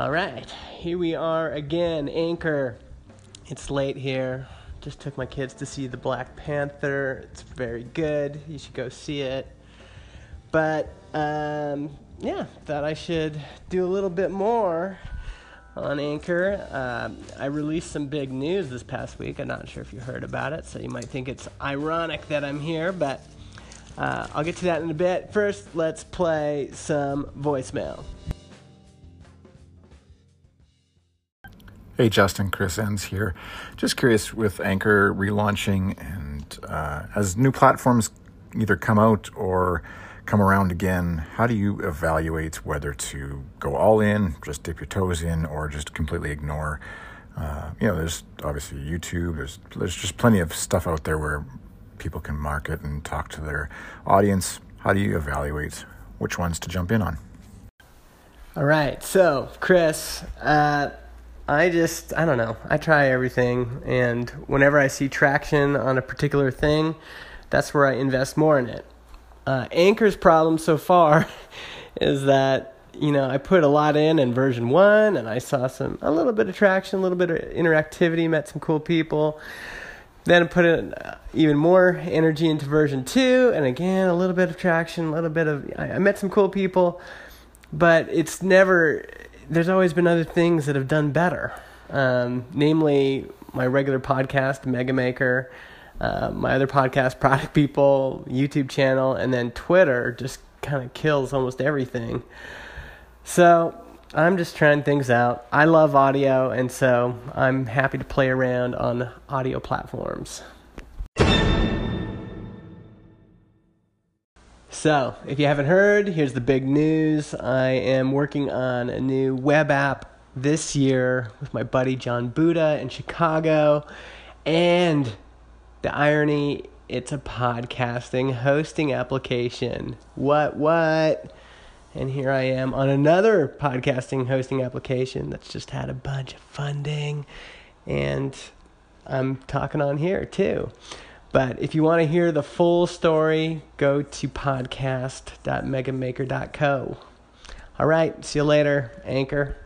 All right, here we are again, Anchor. It's late here. Just took my kids to see the Black Panther. It's very good. You should go see it. But um, yeah, thought I should do a little bit more on Anchor. Uh, I released some big news this past week. I'm not sure if you heard about it, so you might think it's ironic that I'm here, but uh, I'll get to that in a bit. First, let's play some voicemail. Hey Justin, Chris Enns here. Just curious with Anchor relaunching and uh, as new platforms either come out or come around again, how do you evaluate whether to go all in, just dip your toes in, or just completely ignore? Uh, you know, there's obviously YouTube. There's there's just plenty of stuff out there where people can market and talk to their audience. How do you evaluate which ones to jump in on? All right, so Chris, uh, I just I don't know. I try everything, and whenever I see traction on a particular thing, that's where I invest more in it. Uh, Anchor's problem so far is that you know I put a lot in in version one, and I saw some a little bit of traction, a little bit of interactivity, met some cool people. Then put in uh, even more energy into version two, and again a little bit of traction, a little bit of I met some cool people, but it's never. There's always been other things that have done better, um, namely my regular podcast, Mega Maker uh, my other podcast, Product People, YouTube channel, and then Twitter just kind of kills almost everything. So I'm just trying things out. I love audio, and so I'm happy to play around on audio platforms. So, if you haven't heard, here's the big news. I am working on a new web app this year with my buddy Jon Buchan in Chicago. And the irony, it's a podcasting hosting application. What, what? And here I am on another podcasting hosting application that's just had a bunch of funding. And I'm talking on here too. But if you want to hear the full story, go to podcast.megamaker.co. All right, see you later, Anchor.